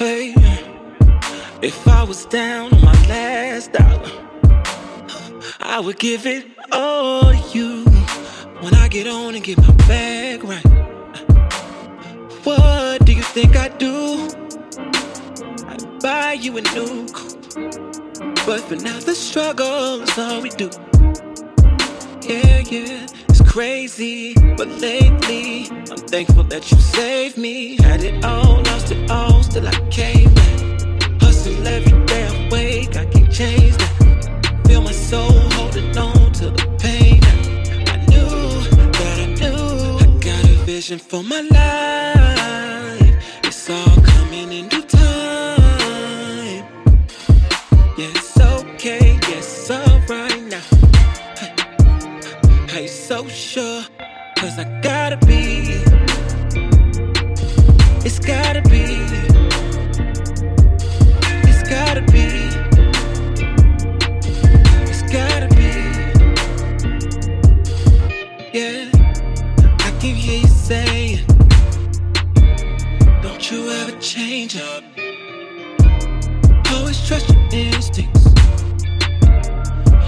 Hey, if I was down on my last dollar, I would give it all to you. When I get on and get my bag right, what do you think I do? I buy you a new coupe, but for now the struggle is all we do. Yeah, yeah, crazy, but lately I'm thankful that you saved me. Had it all, lost it all, still I came back. Hustle every day I wake, I can't change that. Feel my soul holding on to the pain. I knew that I knew I got a vision for my life. Ain't so sure, cause I gotta be. It's gotta be. It's gotta be. It's gotta be. Yeah, I can hear you saying, Don't you ever change up. Always trust your instincts.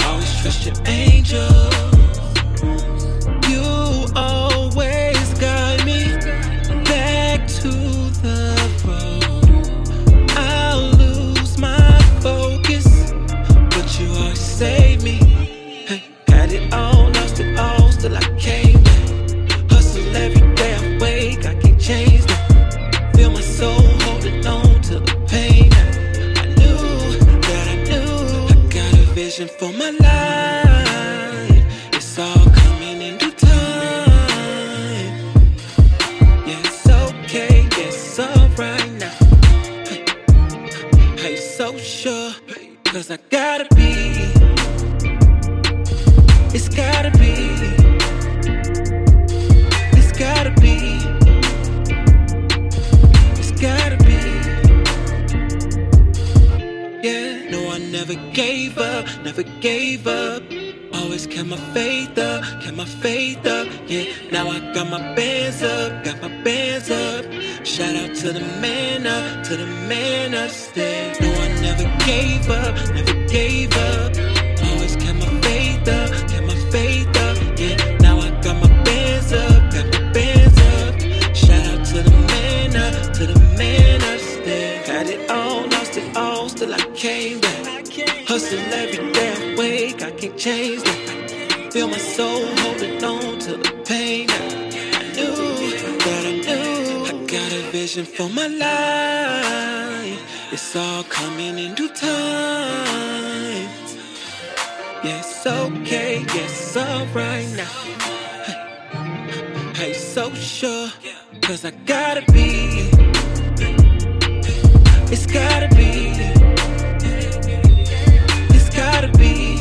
Always trust your angels. Lost it all, I came back. Hustle every day I can't change. Feel my soul holding on to the pain. I knew that I knew I got a vision for my life. It's all coming in due time. Yeah, it's okay, yeah, it's alright now. Hey, so sure, cause I gotta It's gotta be. It's gotta be. It's gotta be. Yeah, no, I never gave up, never gave up. Always kept my faith up, kept my faith up. Yeah, now I got my bands up, got my bands up. Shout out to the man up, to the man upstairs. No, I never gave up, never gave up. Came back. Hustle every day I wake, I can't change that. Feel my soul holding on to the pain. I knew that I knew I got a vision for my life. It's all coming in due time. It's okay, it's alright now. Ain't so sure, cause I gotta be. It's gotta gotta be.